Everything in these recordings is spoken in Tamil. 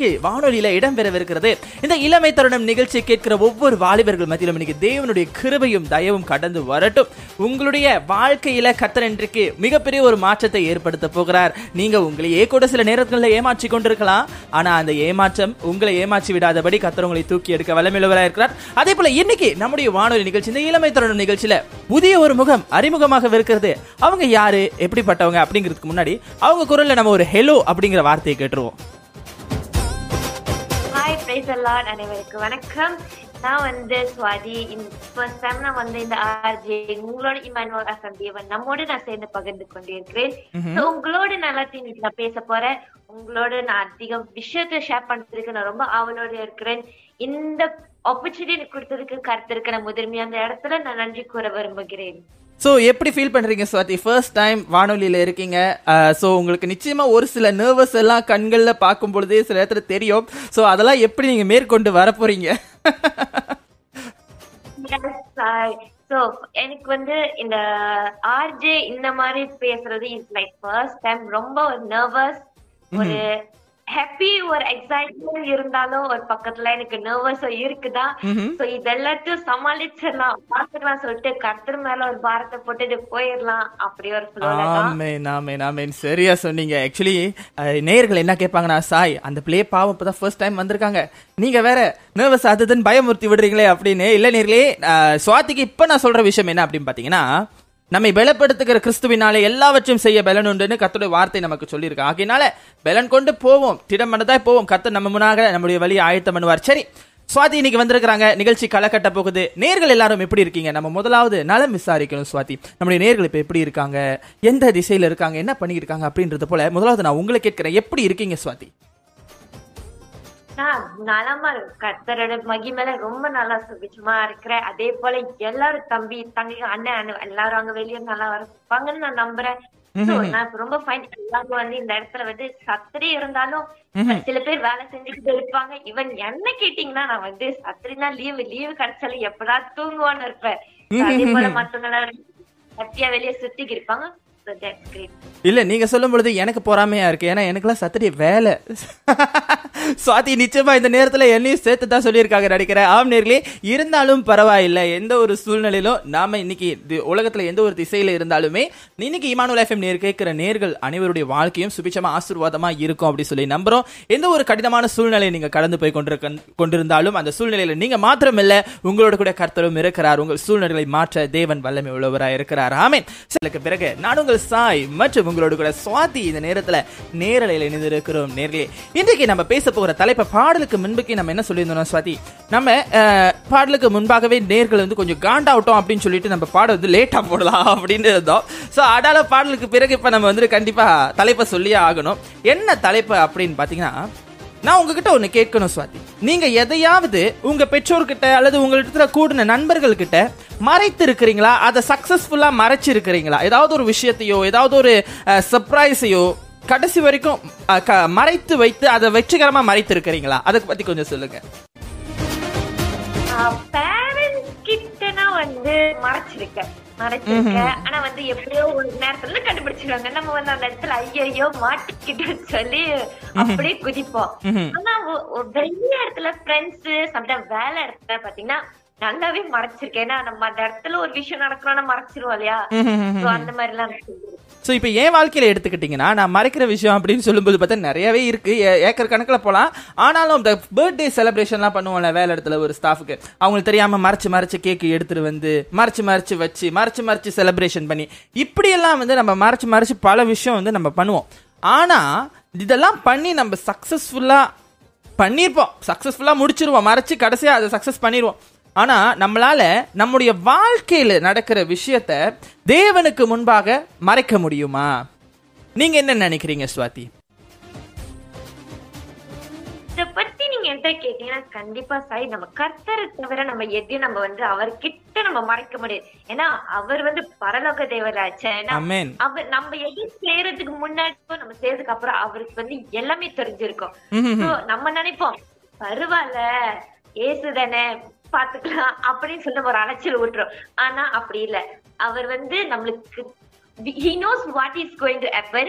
இன்னைக்கு வானொலியில இடம்பெறவிருக்கிறது இந்த இளமை தருணம் நிகழ்ச்சி கேட்கிற ஒவ்வொரு வாலிபர்கள் மத்தியிலும் இன்னைக்கு தேவனுடைய கிருபையும் தயவும் கடந்து வரட்டும். உங்களுடைய வாழ்க்கையில கத்தர் இன்றைக்கு மிகப்பெரிய ஒரு மாற்றத்தை ஏற்படுத்த போகிறார். நீங்க உங்களையே கூட சில நேரங்களில் ஏமாற்றி கொண்டிருக்கலாம். ஆனா அந்த ஏமாற்றம் உங்களை ஏமாற்றி விடாதபடி கத்தர் உங்களை தூக்கி எடுக்க வல்லமிழவராக இருக்கிறார். அதே போல இன்னைக்கு நம்முடைய வானொலி நிகழ்ச்சி இந்த இளமை தருணம் நிகழ்ச்சியில புதிய ஒரு முகம் அறிமுகமாக இருக்கிறது. அவங்க யாரு எப்படிப்பட்டவங்க அப்படிங்கிறதுக்கு முன்னாடி அவங்க குரல்ல நம்ம ஒரு ஹெலோ அப்படிங்கிற வார்த்தையை கேட்டுருவோம். அல்லாட் அனைவருக்கு வணக்கம். நான் வந்து சுவாதி. ஃபர்ஸ்ட் டைம் நான் வந்து இந்த ஆர்ஜே உங்களோட இமானுவல் அசம் தேவன் நம்மோடு நான் சேர்ந்து பகிர்ந்து கொண்டிருக்கிறேன். உங்களோட எல்லாத்தையும் இன்னைக்கு நான் பேச போறேன். உங்களோட நான் அதிகம் விஷயத்தை ஷேர் பண்றதுக்கு நான் ரொம்ப ஆவலோட இருக்கிறேன். இந்த ஆப்பர்ச்சுனிட்டி கொடுத்ததுக்கு கருத்திருக்க நான் அந்த இடத்துல நான் நன்றி கூற விரும்புகிறேன். ஸோ எப்படி ஃபீல் பண்றீங்க சுவாதி? ஃபர்ஸ்ட் டைம் வானொலியில இருக்கீங்க. ஸோ உங்களுக்கு நிச்சயமா ஒரு சில நர்வஸ் எல்லாம் கண்கள்ல பார்க்கும் பொழுதே சில இடத்துல தெரியும். ஸோ அதெல்லாம் எப்படி நீங்க மேற்கொண்டு வர போறீங்க? ஸோ எனக்கு வந்து இந்த ஆர்ஜே இந்த மாதிரி பேசுறது இஸ் லைக் ஃபர்ஸ்ட் டைம் ரொம்ப ஒரு நர்வஸ் ஒரு ஹாப்பி ஒரு எக்ஸைட்மெண்ட் இருந்தாலும் ஒரு பக்கத்துல எனக்கு நர்வஸ் இருக்குதான் சோ இதெல்லாத்தையும் சமாளிச்சிடலாம். பாத்துக்கலாம் சொல்லிட்டு கர்த்தர் மேல ஒரு பாரத்தை போட்டுட்டு போயிடலாம். அப்படி ஒரு ஆமேன் ஆமேன் ஆமேன். சரியா சொன்னீங்க. ஆக்சுவலி நேயர்கள் என்ன கேட்பாங்கன்னா சாய் அந்த பிளே பாவம் இப்பதான் ஃபர்ஸ்ட் டைம் வந்திருக்காங்க. நீங்க வேற நர்வஸ் அதுன்னு பயமுறுத்தி விடுறீங்களே அப்படின்னு. இல்ல நேர்களே சுவாதிக்கு இப்ப நான் சொல்ற விஷயம் என்ன அப்படின்னு பாத்தீங்கன்னா நம்மை பலப்படுத்துகிற கிறிஸ்துவினாலே எல்லாவற்றையும் செய்ய பலன் உண்டுன்னு கர்த்தருடைய வார்த்தை நமக்கு சொல்லியிருக்கு. ஆகையினால பலன் கொண்டு போவோம். திடம் போவோம். கத்த நம்ம முன்னாக நம்முடைய வழியை ஆயத்தம் பண்ணுவார். சரி சுவாதி இன்னைக்கு வந்திருக்கிறாங்க. நிகழ்ச்சி களை கட்ட போகுது. நேர்கள் எல்லாரும் எப்படி இருக்கீங்க? நம்ம முதலாவது நலம் விசாரிக்கணும் சுவாதி. நம்முடைய நேர்கள் இப்ப எப்படி இருக்காங்க? எந்த திசையில இருக்காங்க? என்ன பண்ணியிருக்காங்க? அப்படின்றது போல முதலாவது நான் உங்களை கேட்கிறேன். எப்படி இருக்கீங்க சுவாதி? நான் நலமா இருக்கு கர்த்தரோட மகிமையில ரொம்ப நல்லா சுபிச்சமா இருக்கிறேன் அதே போல எல்லாரும் தம்பி தங்கி அண்ணன் அண்ணன் எல்லாரும் அங்க வெளியே நல்லா இருப்பாங்கன்னு நான் நம்புறேன். நான் ரொம்ப ஃபைன் எல்லாரும் வந்து இந்த இடத்துல வந்து சத்திரி இருந்தாலும் சில பேர் வேலை செஞ்சுக்கிட்டு இருப்பாங்க. ஈவன் என்ன கேட்டீங்கன்னா நான் வந்து சத்திரினா லீவு லீவு கிடைச்சாலும் எப்படா தூங்குவான்னு இருப்பேன். அதே போல மத்தவங்க ஹாப்பியா வெளியே சுத்திக்கு இருப்பாங்க. இல்ல நீங்க சொல்லும் பொழுது எனக்கு பொறாமையா இருக்கு. ஏன்னா எனக்குலாம் சத்தடி வேலை. சுவாதி நிச்சயமா இந்த நேரத்துல என்னையும் சேர்த்து தான் சொல்லியிருக்காங்க நடிக்கிறேன் ஆம் நேர்களே இருந்தாலும் பரவாயில்லை. எந்த ஒரு சூழ்நிலையிலும் நாம இன்னைக்கு உலகத்துல எந்த ஒரு திசையில இருந்தாலுமே இன்னைக்கு இமானுவல் எஃப்எம் நேர் கேட்கிற நேர்கள் அனைவருடைய வாழ்க்கையும் சுபிச்சமா ஆசீர்வாதமா இருக்கும் அப்படி சொல்லி நம்புறோம். எந்த ஒரு கடினமான சூழ்நிலையை நீங்க கடந்து போய் கொண்டிருக்க கொண்டிருந்தாலும் அந்த சூழ்நிலையில நீங்க மாத்திரமில்ல உங்களோட கூட கர்த்தரும் இருக்கிறார். உங்கள் சூழ்நிலைகளை மாற்ற தேவன் வல்லமை உள்ளவராக இருக்கிறார். ஆமேன். சிலக்கு பிறகு நான் உங்கள் சாய் மற்றும் உங்களோட கூட சுவாதி இந்த நேரத்தில் நேரலையில் இணைந்திருக்கிறோம் நேர்களே. இன்றைக்கு நம்ம பேச போகிற தலைப்பை பாடலுக்கு முன்புக்கு நம்ம என்ன சொல்லியிருந்தோம் சுவாதி நம்ம பாடலுக்கு முன்பாகவே நேர்கள் வந்து கொஞ்சம் காண்டாகட்டும் அப்படின்னு சொல்லிட்டு நம்ம பாடம் வந்து லேட்டாக போடலாம் அப்படின்னு இருந்தோம். ஸோ அடால பாடலுக்கு பிறகு இப்போ நம்ம வந்து கண்டிப்பாக தலைப்பை சொல்லியே ஆகணும். என்ன தலைப்பு அப்படின்னு பார்த்தீங்கன்னா நான் உங்ககிட்ட ஒன்று கேட்கணும் சுவாதி. நீங்க எதையாவது உங்க பெற்றோர்கிட்ட அல்லது உங்கள்கிட்ட கூடின நண்பர்கள் கிட்ட மறைத்து இருக்கிறீங்களா அதை சக்சஸ்ஃபுல்லா மறைச்சு இருக்கிறீங்களா ஏதாவது ஒரு விஷயத்தையோ ஏதாவது ஒரு சர்ப்ரைஸையோ கடைசி வரைக்கும் க- மறைத்து வைத்து அதை வெற்றிகரமா மறைத்து இருக்கிறீங்களா அதை பத்தி கொஞ்சம் சொல்லுங்க. பேரண்ட்ஸ் கிட்டனா வந்து மறைச்சிருக்கேன். மறைச்சிருக்கேன் ஆனா வந்து எப்படியோ ஒரு நேரத்துல கண்டுபிடிச்சிருவாங்க. நம்ம வந்து அந்த இடத்துல ஐயோ மாட்டிக்கிட்டோம்னு சொல்லி அப்படியே குதிப்போம். ஆனா வெளிய இடத்துல ஃப்ரெண்ட்ஸ் சம்டைம் வேலை இடத்துல பாத்தீங்கன்னா நல்லாவே மறைச்சிருக்கேன். ஏன்னா நம்ம அந்த இடத்துல ஒரு விஷயம் நடக்கணும்னா மறைச்சிருவோம் இல்லையா? அந்த மாதிரி எல்லாம் ஸோ இப்போ என் வாழ்க்கையில் எடுத்துக்கிட்டிங்கன்னா நான் மறைக்கிற விஷயம் அப்படின்னு சொல்லும்போது பார்த்தா நிறையவே இருக்குது ஏ- ஏக்கர் கணக்கில் போகலாம் ஆனாலும் இந்த பர்த்டே செலிப்ரேஷன்லாம் பண்ணுவோம்ல வேலை இடத்துல ஒரு ஸ்டாஃபுக்கு அவங்களுக்கு தெரியாமல் மறைச்சு மறைச்சு கேக்கு எடுத்துகிட்டு வந்து மறைச்சு மறைச்சு வச்சு மறைச்சு மறைச்சு செலிப்ரேஷன் பண்ணி இப்படியெல்லாம் வந்து நம்ம மறைச்சு மறைச்சு பல விஷயம் வந்து நம்ம பண்ணுவோம். ஆனால் இதெல்லாம் பண்ணி நம்ம சக்ஸஸ்ஃபுல்லாக பண்ணியிருப்போம் சக்ஸஸ்ஃபுல்லாக முடிச்சிருவோம். மறைச்சு கடைசியாக அதை சக்ஸஸ் பண்ணிடுவோம் ஆனா நம்மளால நம்முடைய வாழ்க்கையில நடக்கிற விஷயத்த தேவனுக்கு முன்பாக மறைக்க முடியுமா? நீங்க என்ன நினைக்கிறீங்க சுவாதி? இத பத்தி நீங்க என்கிட்ட கேட்டீங்கன்னா கண்டிப்பா சாய் நம்ம கர்த்தரை தவிர நம்ம எதையும் நம்ம வந்து அவர்கிட்ட நம்ம மறைக்க முடியாது. ஏன்னா அவர் வந்து பரலோக தேவராச்சே. அவர் நம்ம எது செய்யறதுக்கு முன்னாடி நம்ம செய்யறதுக்கு அப்புறம் அவருக்கு வந்து எல்லாமே தெரிஞ்சிருக்கும். நம்ம நினைப்போம் பரவாயில்ல ஏசு தானே பாத்துக்கலாம் அப்படின்னு சொல்லி ஒரு அலைச்சல் விட்டுரும் ஆனா அப்படி இல்ல. அவர் வந்து நம்மளுக்கு he knows what is going to happen.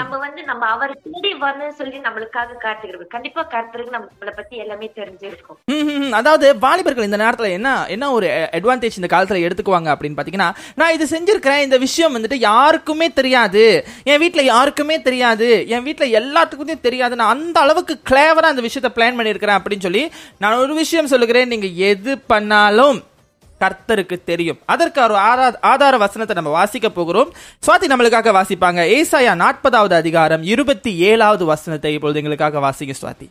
நம்ம வந்து நம்ம அவர் தேடி வரணும்னு சொல்லி நம்மளுக்காக காத்துக்கிறது கண்டிப்பா கருத்துருக்கு நம்மளை பத்தி எல்லாமே தெரிஞ்சிருக்கும். அதாவது வாலிபர்கள் இந்த நேரத்துல என்ன என்ன ஒரு அட்வான்டேஜ் இந்த காலத்துல எடுத்துக்குவாங்க அப்படின்னு பாத்தீங்கன்னா நான் இது செஞ்சிருக்கிறேன் இந்த விஷயம் வந்துட்டு யாருக்குமே தெரியாது. என் வீட்ல யாருக்குமே தெரியாது. என் வீட்ல எல்லாத்துக்குமே தெரியாது. நான் அந்த அளவுக்கு கிளேவரா அந்த விஷயத்த பிளான் பண்ணியிருக்கிறேன் அப்படின்னு சொல்லி நான் ஒரு விஷயம் சொல்லுகிறேன். நீங்க எது பண்ணாலும் கர்த்தருக்கு தெரியும். அதற்கு ஒரு ஆதார வசனத்தை நம்ம வாசிக்க போகிறோம். சுவாதி நம்மளுக்காக வாசிப்பாங்க. ஏசாயா நாற்பதாவது அதிகாரம் இருபத்தி ஏழாவது வசனத்தை இப்பொழுது எங்களுக்காக வாசிங்க சுவாதி.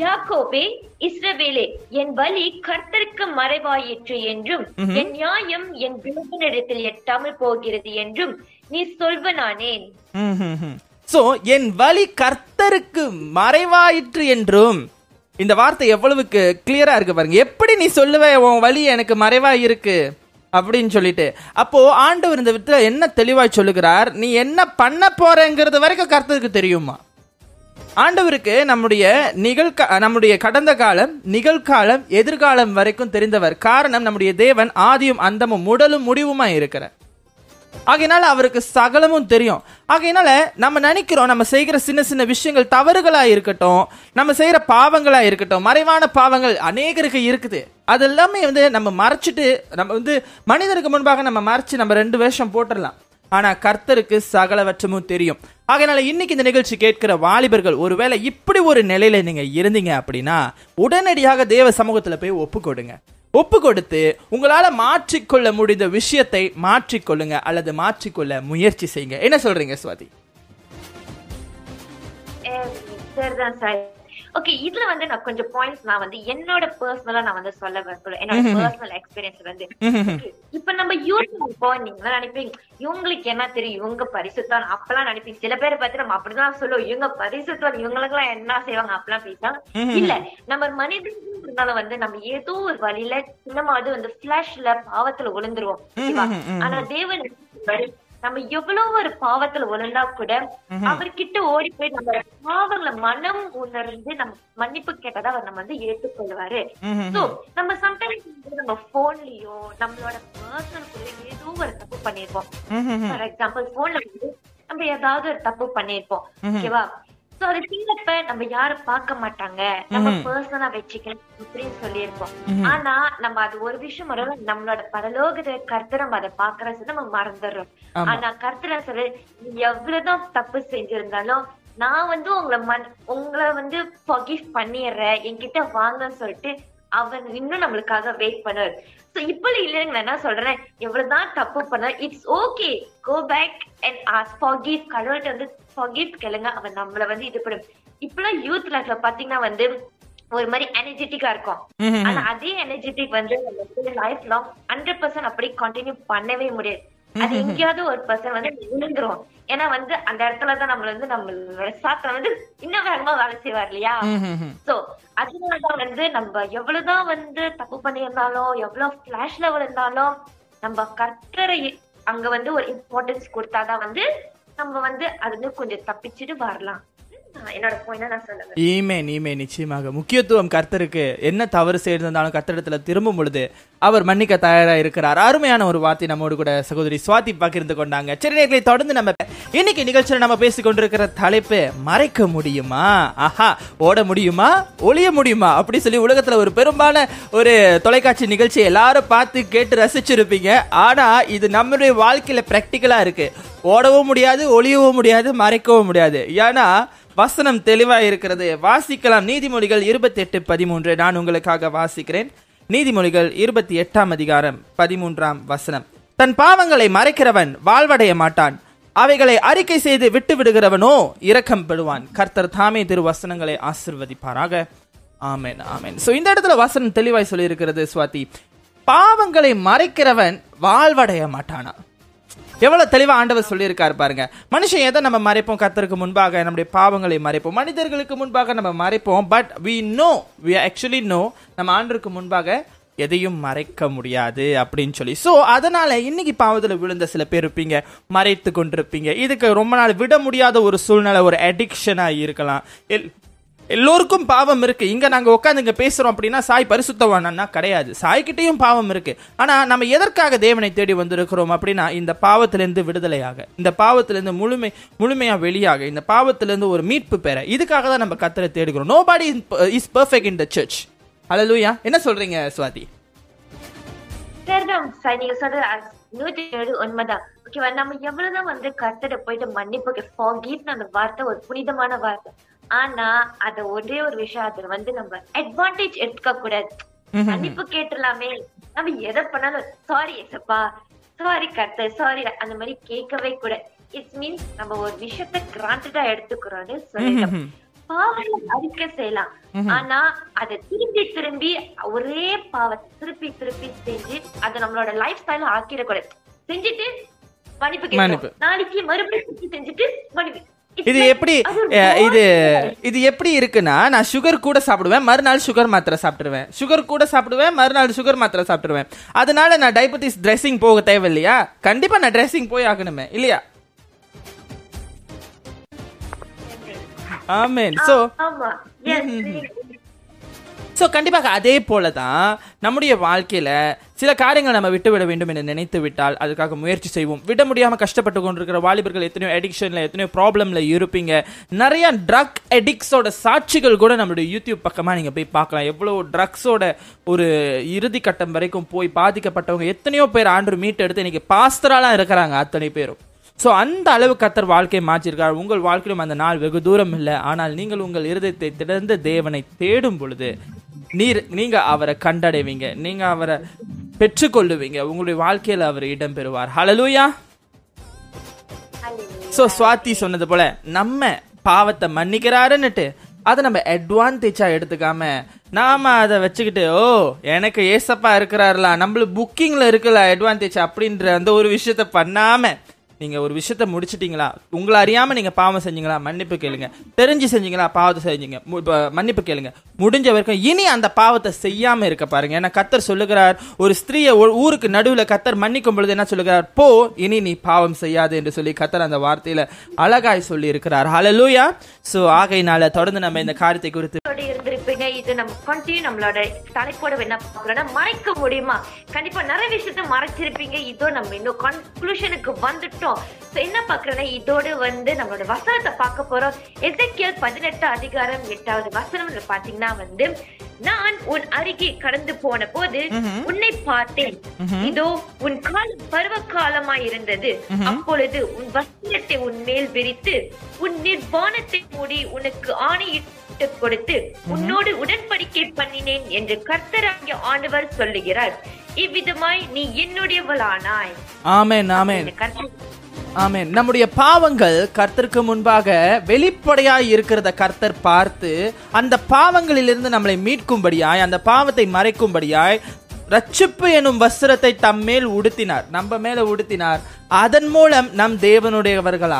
யாக்கோபே இஸ்ரவேலே என் வழி கர்த்தருக்கு மறைவாயிற்று என்றும் என் நியாயம் என் தேவனிடத்தில் எட்டாமல் போகிறது என்றும் நீ சொல்வனானேன் சோ என் வழி கர்த்தருக்கு மறைவாயிற்று என்றும் இந்த வார்த்தை எவ்வளவுக்கு கிளியரா இருக்கு பாருங்க. எப்படி நீ சொல்லுவ? உன் வழி எனக்கு மறைவா இருக்கு. அப்படின்னு சொல்லிட்டு. அப்போ ஆண்டவர் இந்த விதத்துல என்ன தெளிவாய் சொல்லுகிறார்? நீ என்ன பண்ண போறங்கிறது வரைக்கும் கருத்துக்கு தெரியுமா? ஆண்டவருக்கு நம்முடைய நிகழ்க நம்முடைய கடந்த காலம் நிகழ்காலம் எதிர்காலம் வரைக்கும் தெரிந்தவர். காரணம் நம்முடைய தேவன் ஆதியும் அந்தமும் உடலும் முடிவுமா இருக்கிறார். ஆகையினால அவருக்கு சகலமும் தெரியும். ஆகையினால நம்ம நினைக்கிறோம் நம்ம செய்கிற சின்ன சின்ன விஷயங்கள் தவறுகளாக இருக்கட்டும் நம்ம செய்கிற பாவங்களாக இருக்கட்டும் மறைவான பாவங்கள் அநேகருக்கு இருக்குது. அது எல்லாமே வந்து நம்ம மறைச்சிட்டு நம்ம வந்து மனிதருக்கு முன்பாக நம்ம மறைச்சு நம்ம ரெண்டு வேஷம் போட்டுடலாம். ஆனால் கர்த்தருக்கு சகலவற்றமும் தெரியும். ஆகையினால இன்னைக்கு இந்த நிகழ்ச்சி கேட்கிற வாலிபர்கள் ஒருவேளை இப்படி ஒரு நிலையில நீங்க இருந்தீங்க அப்படின்னா உடனடியாக தேவ சமூகத்தில் போய் ஒப்புக்கொடுங்க. ஒப்பு கொடுத்து உங்களால மாற்றிக்கொள்ள முடிந்த விஷயத்தை மாற்றிக்கொள்ளுங்க அல்லது மாற்றிக்கொள்ள முயற்சி செய்யுங்க. என்ன சொல்றீங்க சுவாதி? சரிதான் சார். ஓகே இதுல வந்து நான் கொஞ்சம் பாயிண்ட்ஸ் நான் வந்து என்னோட பர்சனலா நான் வந்து சொல்ல விரும்புறேன் என்னோட பர்சனல் எக்ஸ்பீரியன்ஸ் வந்து. இப்ப நம்ம இருப்போம் நீங்க நினைப்பீங்க இவங்களுக்கு என்ன தெரியும்? இவங்க பரிசுத்தான் அப்பெல்லாம் நினைப்பீங்க சில பேர் பார்த்து நம்ம அப்படிதான் சொல்லுவோம். இவங்க பரிசுத்தான் இவங்களுக்கு எல்லாம் என்ன செய்வாங்க? அப்பெல்லாம் பேசாங்க இல்ல நம்ம மனிதனால வந்து நம்ம ஏதோ ஒரு வழியில சின்னமாவது வந்து பிளாஷ்ல பாவத்துல விழுந்துருவோம்? ஆனா தேவன் நம்ம எவ்வளவு ஒரு பாவத்துல விழுந்தா கூட அவர்கிட்ட ஓடி போய் நம்ம பாவங்களை மனம் உணர்ந்து நம்ம மன்னிப்பு கேட்டதா அவர் நம்ம வந்து ஏற்றுக்கொள்வாரு சோ நம்ம சம்டைம்ஸ் நம்ம போன்லயோ நம்மளோட பர்சனல் ஏதோ ஒரு தப்பு பண்ணிருப்போம். ஃபார் எக்ஸாம்பிள் போன்ல வந்து நம்ம ஏதாவது ஒரு தப்பு பண்ணிருப்போம். ஓகேவா சோ அது கீழப்ப நம்ம யாரும் பார்க்க மாட்டாங்க. நம்ம பர்சனலா வச்சுக்கலாம் அப்படின்னு சொல்லியிருப்போம். ஆனா நம்ம அது ஒரு விஷயம் வரும் நம்மளோட பரலோக கருத்து நம்ம அதை பாக்குறது நம்ம மறந்துடுறோம். ஆனா கருத்துல சொல்லு எவ்வளவுதான் தப்பு செஞ்சிருந்தாலும் நான் வந்து உங்களை மன் உங்களை வந்து forgive பண்ணிடுறேன். என்கிட்ட வாங்கன்னு சொல்லிட்டு அவன் இன்னும் நம்மளுக்காக வெயிட் பண்ணுவார். சோ இப்ப இல்லைங்க நான் என்ன சொல்றேன்? எவ்வளவுதான் தப்பு பண்ண it's okay go back and ask forgive. கடவுள்கிட்ட வந்து forgive கேளுங்க. அவன் நம்மள வந்து இது பண்ணும் இப்பெல்லாம் யூத் லைஃப்ல பாத்தீங்கன்னா வந்து ஒரு மாதிரி எனர்ஜெட்டிக்கா இருக்கும். ஆனா அதே எனர்ஜெட்டிக் வந்து லைஃப் லாங் ஹண்ட்ரட் பர்சன்ட் அப்படி கண்டினியூ பண்ணவே முடியாது. அது எங்கேயாவது ஒரு பர்சன் வந்து விழுந்துரும். ஏன்னா வந்து அந்த இடத்துலதான் நம்மள வந்து நம்மளோட சாத்திரம் வந்து இன்னும் வேகமா வேலை செய்வார் இல்லையா? சோ அதனாலதான் வந்து நம்ம எவ்வளவுதான் வந்து தப்பு பண்ணியிருந்தாலும் எவ்வளவு பிளாஷ்ல விழுந்தாலும் நம்ம கர்த்தரை அங்க வந்து ஒரு இம்பார்ட்டன்ஸ் கொடுத்தாதான் வந்து நம்ம வந்து அதுல கொஞ்சம் தப்பிச்சுட்டு வரலாம். நான் என்னோட ஈமே நீமே நிச்சயமாக. முக்கியத்துவம் கர்த்தருக்கு என்ன தவறு செய்திருந்தாலும் கர்த்தரிடத்துல திரும்பும் பொழுது அவர் மன்னிக்க தயாரா இருக்கிறார். அருமையான ஒரு வார்த்தை நம்மோடு கூட சகோதரி சுவாதி பகிர்ந்து கொண்டாங்க. சிறுநீர்களை தொடர்ந்து நம்ம இன்னைக்கு நிகழ்ச்சியில் நம்ம பேசிக் கொண்டிருக்கிற தலைப்பு மறைக்க முடியுமா? ஆஹா ஓட முடியுமா? ஒளிய முடியுமா? அப்படி சொல்லி உலகத்துல ஒரு பெரும்பாலான ஒரு தொலைக்காட்சி நிகழ்ச்சி எல்லாரும் பார்த்து கேட்டு ரசிச்சிருப்பீங்க. ஆனா இது நம்மளுடைய வாழ்க்கையில பிராக்டிக்கலா இருக்கு. ஓடவும் முடியாது ஒளியவும் முடியாது மறைக்கவும் முடியாது. ஏன்னா வசனம் தெளிவா இருக்கிறது. வாசிக்கலாம். நீதிமொழிகள் இருபத்தி எட்டு பதிமூன்று. நான் உங்களுக்காக வாசிக்கிறேன். நீதிமொழிகள் இருபத்தி எட்டாம் அதிகாரம் பதிமூன்றாம் வசனம். தன் பாவங்களை மறைக்கிறவன் வாழ்வடைய மாட்டான். அவைகளை அறிக்கை செய்து விட்டு விடுகிறவனோ இரக்கம் பெறுவான். கர்த்தர் தாமே திரு வசனங்களை ஆசிர்வதிப்பாராக. ஆமேன் ஆமேன். சோ இந்த இடத்துல வசனம் தெளிவாய் சொல்லியிருக்கிறது சுவாதி. பாவங்களை மறைக்கிறவன் வாழ்வடைய மாட்டானா? எவ்வளவு தெளிவா ஆண்டவர் சொல்லியிருக்காரு பாருங்க. மனுஷன் எதை நம்ம மறைப்போம் கத்தருக்கு முன்பாக நம்முடைய பாவங்களை மறைப்போம் மனிதர்களுக்கு முன்பாக நம்ம மறைப்போம் but we know we actually know நம்ம ஆண்டருக்கு முன்பாக எதையும் மறைக்க முடியாது அப்படின்னு சொல்லி. ஸோ அதனால இன்னைக்கு பாவத்தில் விழுந்த சில பேர் இருப்பீங்க மறைத்து கொண்டிருப்பீங்க. இதுக்கு ரொம்ப நாள் விட முடியாத ஒரு சூழ்நிலை ஒரு அடிக்ஷனாக இருக்கலாம். எல் எல்லோருக்கும் பாவம் இருக்கு. இங்க நாங்க உட்காந்து இங்க பேசுறோம் அப்படின்னா சாய் பரிசுத்தவானா கிடையாது. சாய்கிட்டையும் பாவம் இருக்கு. ஆனா நம்ம எதற்காக தேவனை தேடி வந்திருக்கிறோம் அப்படின்னா இந்த பாவத்திலிருந்து விடுதலையாக இந்த பாவத்திலிருந்து முழுமை முழுமையா வெளியாக இந்த பாவத்திலிருந்து ஒரு மீட்பு பெற. இதுக்காக தான் நம்ம கத்தரை தேடுகிறோம். Nobody is perfect in the church லூயா என்ன சொல்றீங்க சுவாதி? சரிதான் சார் நீங்க சொல்றது நூத்தி ஏழு உண்மைதான் ஓகேவா நம்ம எவ்வளவுதான் வந்து கர்த்தரை போயிட்டு மன்னிப்பு அந்த வார்த்தை ஒரு புனிதமான வார்த்தை. ஆனா அத ஒரே ஒரு விஷயம் அதுல வந்து நம்ம அட்வான்டேஜ் எடுத்துக்க கூடாது. மன்னிப்பு கேட்டுலாமே நம்ம எதை பண்ணாலும் சாரி எசப்பா சாரி கர்த்தர். சாரி அந்த மாதிரி கேட்கவே கூடாது. இட்ஸ் மீன்ஸ் நம்ம ஒரு விஷயத்த கிராண்டடா எடுத்துக்கிறோம்னு சொல்லிட்டோம் பாவங்களை அறிக்கை செய்யலாம். ஆனா அதை திரும்பி திரும்பி ஒரே பாவத்தை திருப்பி திருப்பி செஞ்சு அதை நம்மளோட லைஃப் ஸ்டைல ஆக்கிடக்கூடாது. செஞ்சுட்டு மன்னிப்பு நாளைக்கு மறுபடியும் செஞ்சுட்டு மன்னிப்பு. இது எப்படி இது. இது எப்படி இருக்குன்னா நான் சுகர் கூட சாப்பிடுவேன் மறுநாள் சுகர் மாத்திரை சாப்பிட்டுருவேன். சுகர் கூட சாப்பிடுவேன் மறுநாள் சுகர் மாத்திரை சாப்பிட்டுருவேன். அதனால நான் டயபெட்டிஸ் ட்ரெஸ்ஸிங் போக தேவையில்லையா? கண்டிப்பா நான் ட்ரெஸ்ஸிங் போய் ஆகணுமே இல்லையா? ஆமேன் சோ. ஸோ கண்டிப்பாக அதே போல தான் நம்முடைய வாழ்க்கையில் சில காரியங்களை நம்ம விட்டு விட வேண்டும் என்று நினைத்து விட்டால் அதுக்காக முயற்சி செய்வோம். விட முடியாமல் கஷ்டப்பட்டு கொண்டிருக்கிற வாலிபர்கள் எத்தனையோ அடிக்ஷனில் எத்தனையோ ப்ராப்ளமில் இருப்பீங்க. நிறைய ட்ரக் அடிக்ஸோட சாட்சிகள் கூட நம்மளுடைய யூடியூப் பக்கமாக நீங்கள் போய் பார்க்கலாம். எவ்வளோ ட்ரக்ஸோட ஒரு இறுதி கட்டம் வரைக்கும் போய் பாதிக்கப்பட்டவங்க எத்தனையோ பேர் ஆண்டு மீட் எடுத்து இன்றைக்கி பாஸ்தராலாம் இருக்கிறாங்க அத்தனை பேரும். ஸோ அந்த அளவு கத்தர் வாழ்க்கையை மாற்றிருக்கார் உங்கள் வாழ்க்கையிலும் அந்த நாள் வெகு தூரம் இல்லை. ஆனால் நீங்கள் உங்கள் இருதயத்தை திறந்து தேவனை தேடும் பொழுது நீர் நீங்க அவரை கண்டடைவீங்க. நீங்க அவரை பெற்றுக்கொள்ளுவீங்க. உங்களுடைய வாழ்க்கையில அவர் இடம் பெறுவார் ஹalleluya ஸோ சுவாதி சொன்னது போல நம்ம பாவத்தை மன்னிக்கிறாருன்னுட்டு அதை நம்ம அட்வான்டேஜா எடுத்துக்காம நாம அதை வச்சுக்கிட்டு ஓ எனக்கு ஏசப்பா இருக்கிறாருல நம்மளுக்கு புக்கிங்ல இருக்குல்ல அட்வான்டேஜ் அப்படின்ற அந்த ஒரு விஷயத்த பண்ணாம நீங்க ஒரு விஷயத்த முடிச்சிட்டீங்களா? உங்களை அறியாம நீங்க பாவம் செஞ்சீங்களா? மன்னிப்பு கேளுங்க. தெரிஞ்சு செஞ்சீங்களா? பாவத்தை செஞ்சீங்க. இப்போ மன்னிப்பு கேளுங்க. முடிஞ்ச வரைக்கும் இனி அந்த பாவத்தை செய்யாம இருக்க பாருங்க. ஏன்னா கத்தர் சொல்லுகிறார் ஒரு ஸ்திரீயை ஊருக்கு நடுவில் கத்தர் மன்னிக்கும் பொழுது என்ன சொல்லுகிறார்? போ இனி நீ பாவம் செய்யாது என்று சொல்லி கத்தர் அந்த வார்த்தையில அழகாய் சொல்லி இருக்கிறார் ஹலலூயா சோ ஆகையினால தொடர்ந்து நம்ம இந்த காரியத்தை குறித்து இது நம்ம கண்டினியூ நம்மளோட தலைப்போட என்ன பார்க்கறோம்னா மறைக்க முடியுமா? கண்டிப்பா நிறைய விஷயத்த மறைச்சிருப்பீங்க. இதோ நம்ம இன்னும் கன்க்ளூஷனுக்கு வந்துட்டோம். என்ன பாக்குறோம்னா இதோட வந்து நம்மளோட வசனத்தை பார்க்க போறோம். எசேக்கியேல் பதினெட்டு அதிகாரம் எட்டாவது வசனம் பாத்தீங்கன்னா வந்து நான் உன் அருகே கடந்து போன போது உன்னை பார்த்தேன். இதோ உன் காலம் பருவ காலமாய் இருந்தது அப்பொழுது உன் வஸ்திரத்தை உன் மேல் விரித்து உன் நிர்வாணத்தை மூடி உனக்கு ஆணையிட்டு கொடுத்து உன்னோடு உடன்படிக்கை பண்ணினேன் என்று கர்த்தராகிய ஆண்டவர் சொல்லுகிறார். இவ்விதமாய் நீ என்னுடையவளானாய். ஆமென் ஆமென். கர்த்தர் ஆமேன். நம்முடைய பாவங்கள் கர்த்தருக்கு முன்பாக வெளிப்படையாய் இருக்கிறத கர்த்தர் பார்த்து அந்த பாவங்களிலிருந்து நம்மளை மீட்கும்படியாய் அந்த பாவத்தை மறைக்கும்படியாய் ரட்சிப்பு எனும் வஸ்திரத்தை தம்மேல் உடுத்தினார். நம்ம மேல உடுத்தினார். அதன் மூலம் நம் தேவனுடையவர்கள்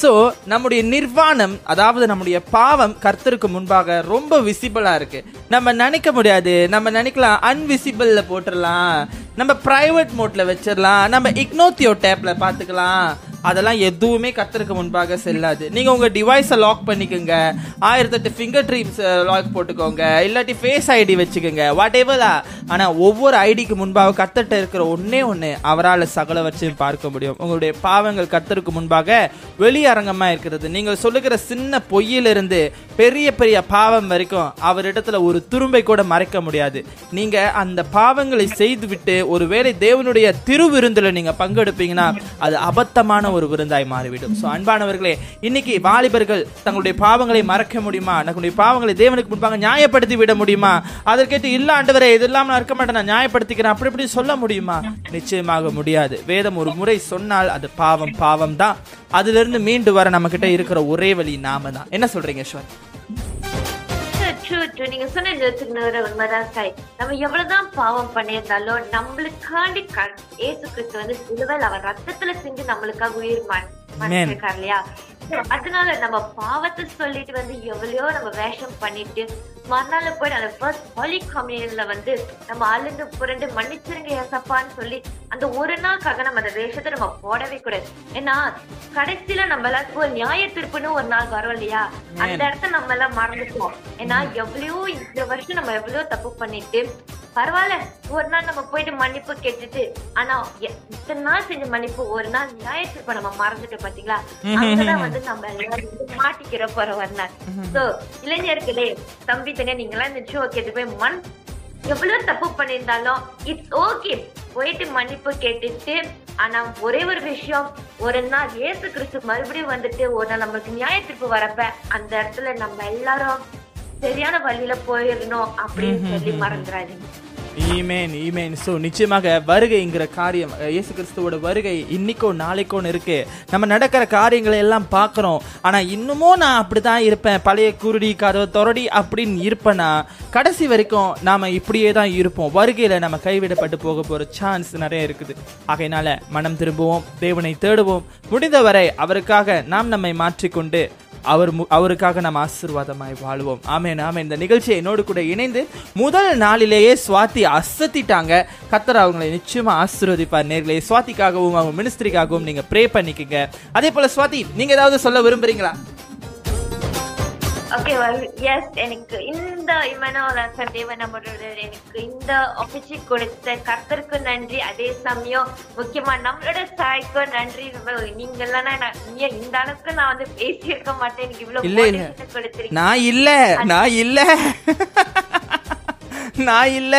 ஸோ நம்முடைய நிர்வாணம் அதாவது நம்முடைய பாவம் கர்த்தருக்கு முன்பாக ரொம்ப விசிபிளா இருக்கு. நம்ம நினைக்க முடியாது. நம்ம நினைக்கலாம் அன்விசிபிள்ல போட்டுடலாம். நம்ம பிரைவேட் மோட்ல வச்சிடலாம். நம்ம இக்னோத்தியோ டேப்ல பாத்துக்கலாம் அதெல்லாம் எதுவுமே கர்த்தருக்கு முன்பாக செல்லாது. நீங்க உங்க டிவைஸை லாக் பண்ணிக்கோங்க. ஆயிரத்தெட்டு ஃபிங்கர் ட்ரீம்ஸ் லாக் போட்டுக்கோங்க. இல்லாட்டி ஃபேஸ் ஐடி வச்சுக்கோங்க. வாட் எவரா ஆனா ஒவ்வொரு ஐடிக்கு முன்பாக கர்த்தர்ட்ட இருக்கிற ஒன்னே ஒன்று அவரால் சகலவற்றையும் பார்க்க முடியும். உங்களுடைய பாவங்கள் கர்த்தருக்கு முன்பாக வெளியரங்கமாக இருக்கிறது. நீங்கள் சொல்லுகிற சின்ன பொய்யிலிருந்து பெரிய பெரிய பாவம் வரைக்கும் அவரிடத்துல ஒரு துரும்பை கூட மறைக்க முடியாது. நீங்க அந்த பாவங்களை செய்துவிட்டு ஒருவேளை தேவனுடைய திருவிருந்தில் நீங்க பங்கெடுப்பீங்கன்னா அது அபத்தமான ஒரு விருந்தாய் மாறிவிடும். ஸோ அன்பானவர்களே இன்னைக்கு வாலிபர்கள் தங்களுடைய பாவங்களை மறக்க முடியுமா? தங்களுடைய பாவங்களை தேவனுக்கு முன்பாக நியாயப்படுத்தி விட முடியுமா? அதற்கேற்று இல்ல ஆண்டவரே இதெல்லாம் நான் இருக்க மாட்டேன் நான் நியாயப்படுத்திக்கிறேன். அப்படி இப்படி சொல்ல முடியுமா? நிச்சயமாக முடியாது. வேதம் ஒரு முறை சொன்னால் அது பாவம் பாவம் தான் அதுல இருந்து மீண்டு வர நம்ம கிட்ட இருக்கிற ஒரே வழி நாம தான் என்ன சொல்றீங்க ஈஸ்வர் ட்ரூ நீங்க சொன்ன நிறுத்துக்கிற உண்மைதான் சாய். நம்ம எவ்வளவுதான் பாவம் பண்ணியிருந்தாலும் நம்மளுக்காண்டி இயேசு கிறிஸ்து வந்து சிலுவையில் அவர் ரத்தத்துல செஞ்சு நம்மளுக்காக உயிர் மறைச்சிருக்கார் இல்லையா? அதனால நம்ம பாவத்தை சொல்லிட்டு வந்து எவ்வளையோ நம்ம வேஷம் பண்ணிட்டு மறுநாள் போயிட்டு அந்த ஃபர்ஸ்ட் ஹாலி கம்யூனியன்ல வந்து நம்ம அழுந்து புரண்டு மன்னிச்சிருங்க ஏசப்பான்னு சொல்லி அந்த ஒரு நாளுக்காக நம்ம அந்த வேஷத்தை நம்ம போடவே கூடாது. ஏன்னா கடைசியில நம்ம எல்லாத்துக்கும் ஒரு நியாய தீர்ப்புன்னு ஒரு நாள் வரும் இல்லையா? அந்த இடத்த நம்ம எல்லாம் மறந்துட்டோம் ஏன்னா எவ்வளவோ இந்த வருஷம் நம்ம எவ்வளவோ தப்பு பண்ணிட்டு பரவாயில்ல. ஒரு நாள் நம்ம போயிட்டு மன்னிப்பு கேட்டுட்டு ஆனா இத்தனை நாள் செஞ்ச மன்னிப்பு ஒரு நாள் நியாயத்திற்ப நம்ம மறந்துட்டோம் பாத்தீங்களா? அங்கதான் வந்து நம்ம எல்லாரும் மாட்டிக்கிற போற ஒரு நாள். சோ இளைஞர்களே தம்பி தனியா நீங்க எல்லாம் இந்த ஷோ கேட்டு போய் மண் எவ்வளவு தப்பு பண்ணியிருந்தாலும் இட்ஸ் ஓகே போயிட்டு மன்னிப்பு கேட்டுட்டு ஆனா ஒரே ஒரு விஷயம் ஒரு நாள் இயேசு கிறிஸ்து மறுபடியும் வந்துட்டு ஒரு நாள் நம்மளுக்கு நியாயத்திற்கு வரப்ப அந்த இடத்துல நம்ம எல்லாரும் சரியான வழியில போயிடணும் அப்படின்னு சொல்லி மறந்துடாதீங்க ஈமேன் ஈமேன் ஸோ நிச்சயமாக வருகைங்கிற காரியம் இயேசு கிறிஸ்துவோட வருகை இன்னைக்கோ நாளைக்கோன்னு இருக்கு. நம்ம நடக்கிற காரியங்களை எல்லாம் பார்க்குறோம். ஆனால் இன்னமும் நான் அப்படி தான் இருப்பேன். பழைய குருடி கதவை தொடடி அப்படின்னு இருப்பேன்னா கடைசி வரைக்கும் நாம் இப்படியே தான் இருப்போம். வருகையில் நம்ம கைவிடப்பட்டு போக போகிற சான்ஸ் நிறைய இருக்குது. ஆகையினால மனம் திரும்புவோம். தேவனை தேடுவோம். முடிந்தவரை அவருக்காக நாம் நம்மை மாற்றிக்கொண்டு அவர் மு- அவருக்காக நாம் ஆசீர்வாதமாய் வாழ்வோம். ஆமென் ஆமென். இந்த நிகழ்ச்சியை என்னோடு கூட இணைந்து முதல் நாளிலேயே சுவாதி அசத்திட்டாங்க. கத்தர் அவங்களை நிச்சயமா ஆசீர்வதிப்பார். நேர்களே சுவாத்திக்காகவும் அவங்க மினிஸ்ட்ரிக்காகவும் நீங்க ப்ரே பண்ணிக்கங்க. அதே போல சுவாதி நீங்க ஏதாவது சொல்ல விரும்புறீங்களா? ஓகே எஸ் எனக்கு இந்த இமனோல தேவன் நம்மளோட எனக்கு இந்த ஆப்பர்ச்சுனிட்டி கொடுத்த கர்த்தருக்கு நன்றி. அதே சமயம் முக்கியமா நம்மளோட சாய்க்கும் நன்றி. நீங்க நீ இந்த அளவுக்கு நான் வந்து பேசியிருக்க மாட்டேன். எனக்கு இவ்வளவு கொடுத்திருக்கீங்க. நான் இல்ல நான் இல்ல. நான் இல்ல.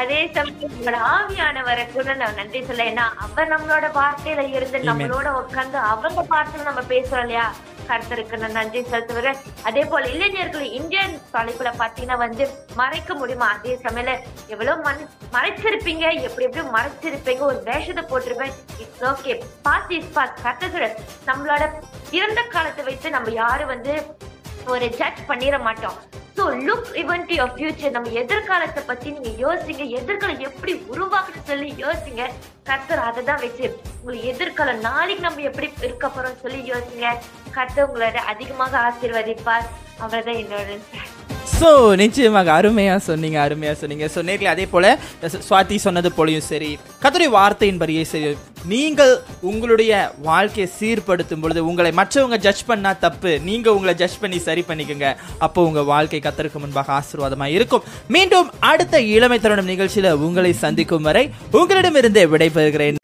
அதே சமயம் உங்களோட ஆவியானவரை கூட நான் நன்றி சொல்ல. ஏன்னா அவர் நம்மளோட வார்த்தையில இருந்து நம்மளோட உட்கார்ந்து அவங்க வார்த்தையில நம்ம பேசுறோம் இல்லையா? கருத்தருக்கு நான் நன்றி செலுத்துகிறேன். அதே போல இளைஞர்கள் இந்தியன் தலைப்புல பாத்தீங்கன்னா வந்து மறைக்க முடியுமா? அதே சமயத்துல எவ்வளவு மன் மறைச்சிருப்பீங்க? எப்படி எப்படி மறைச்சிருப்பீங்க? ஒரு வேஷத்தை போட்டிருப்பேன். It's okay past is past கர்த்தர் நம்மளோட இறந்த காலத்தை வைத்து நம்ம யாரும் வந்து ஒரு ஜட்ஜ் பண்ணிட மாட்டோம். So look even to your future நம்ம எதிர்காலத்தை பத்தி நீங்க யோசிங்க. எதிர்காலம் எப்படி உருவாக்குன்னு சொல்லி யோசிங்க. கர்த்தர் அதை தான் வச்சு உங்களுக்கு எதிர்காலம் நாளைக்கு நம்ம எப்படி இருக்க போறோம் சொல்லி யோசிங்க. கர்த்தர் உங்களோட அதிகமாக ஆசீர்வதிப்பார். அவர்தான் என்னோட ஸோ நிச்சயமாக அருமையா சொன்னீங்க அருமையா சொன்னீங்க. ஸோ நேரில் அதே போல சு- சுவாதி சொன்னது போலையும் சரி கத்துடைய வார்த்தையின் படியே சரி நீங்கள் உங்களுடைய வாழ்க்கையை சீர்படுத்தும் பொழுது உங்களை மற்றவங்க ஜட்ஜ் பண்ணா தப்பு நீங்க உங்களை ஜட்ஜ் பண்ணி சரி பண்ணிக்கோங்க. அப்போ உங்க வாழ்க்கை கத்தருக்கு முன்பாக ஆசீர்வாதமாக இருக்கும். மீண்டும் அடுத்த இளமை தருணம் நிகழ்ச்சியில உங்களை சந்திக்கும் வரை உங்களிடமிருந்தே விடைபெறுகிறேன்.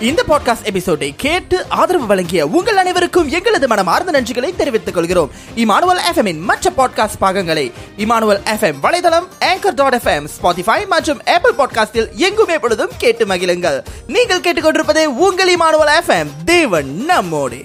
இந்த பாட்காஸ்ட் எபிசோடை கேட்டு ஆதரவு வழங்கிய உங்கள் அனைவருக்கும் எங்களது மனமார்ந்த நன்றிகளை தெரிவித்துக் கொள்கிறோம். இமானுவல் எஃப்எம் மற்ற பாட்காஸ்ட் பாகங்களை இமானுவல் எஃப்எம் வலைதளம் ஏங்கர் டாட் எஃப்எம் ஸ்பாட்டிஃபை மற்றும் ஆப்பிள் பாட்காஸ்டில் எங்குமே பொழுதும் கேட்டு மகிழுங்கள். நீங்கள் கேட்டுக்கொண்டிருப்பதே உங்கள் இமானுவல் எஃப்எம் தேவன் நம்மோடு.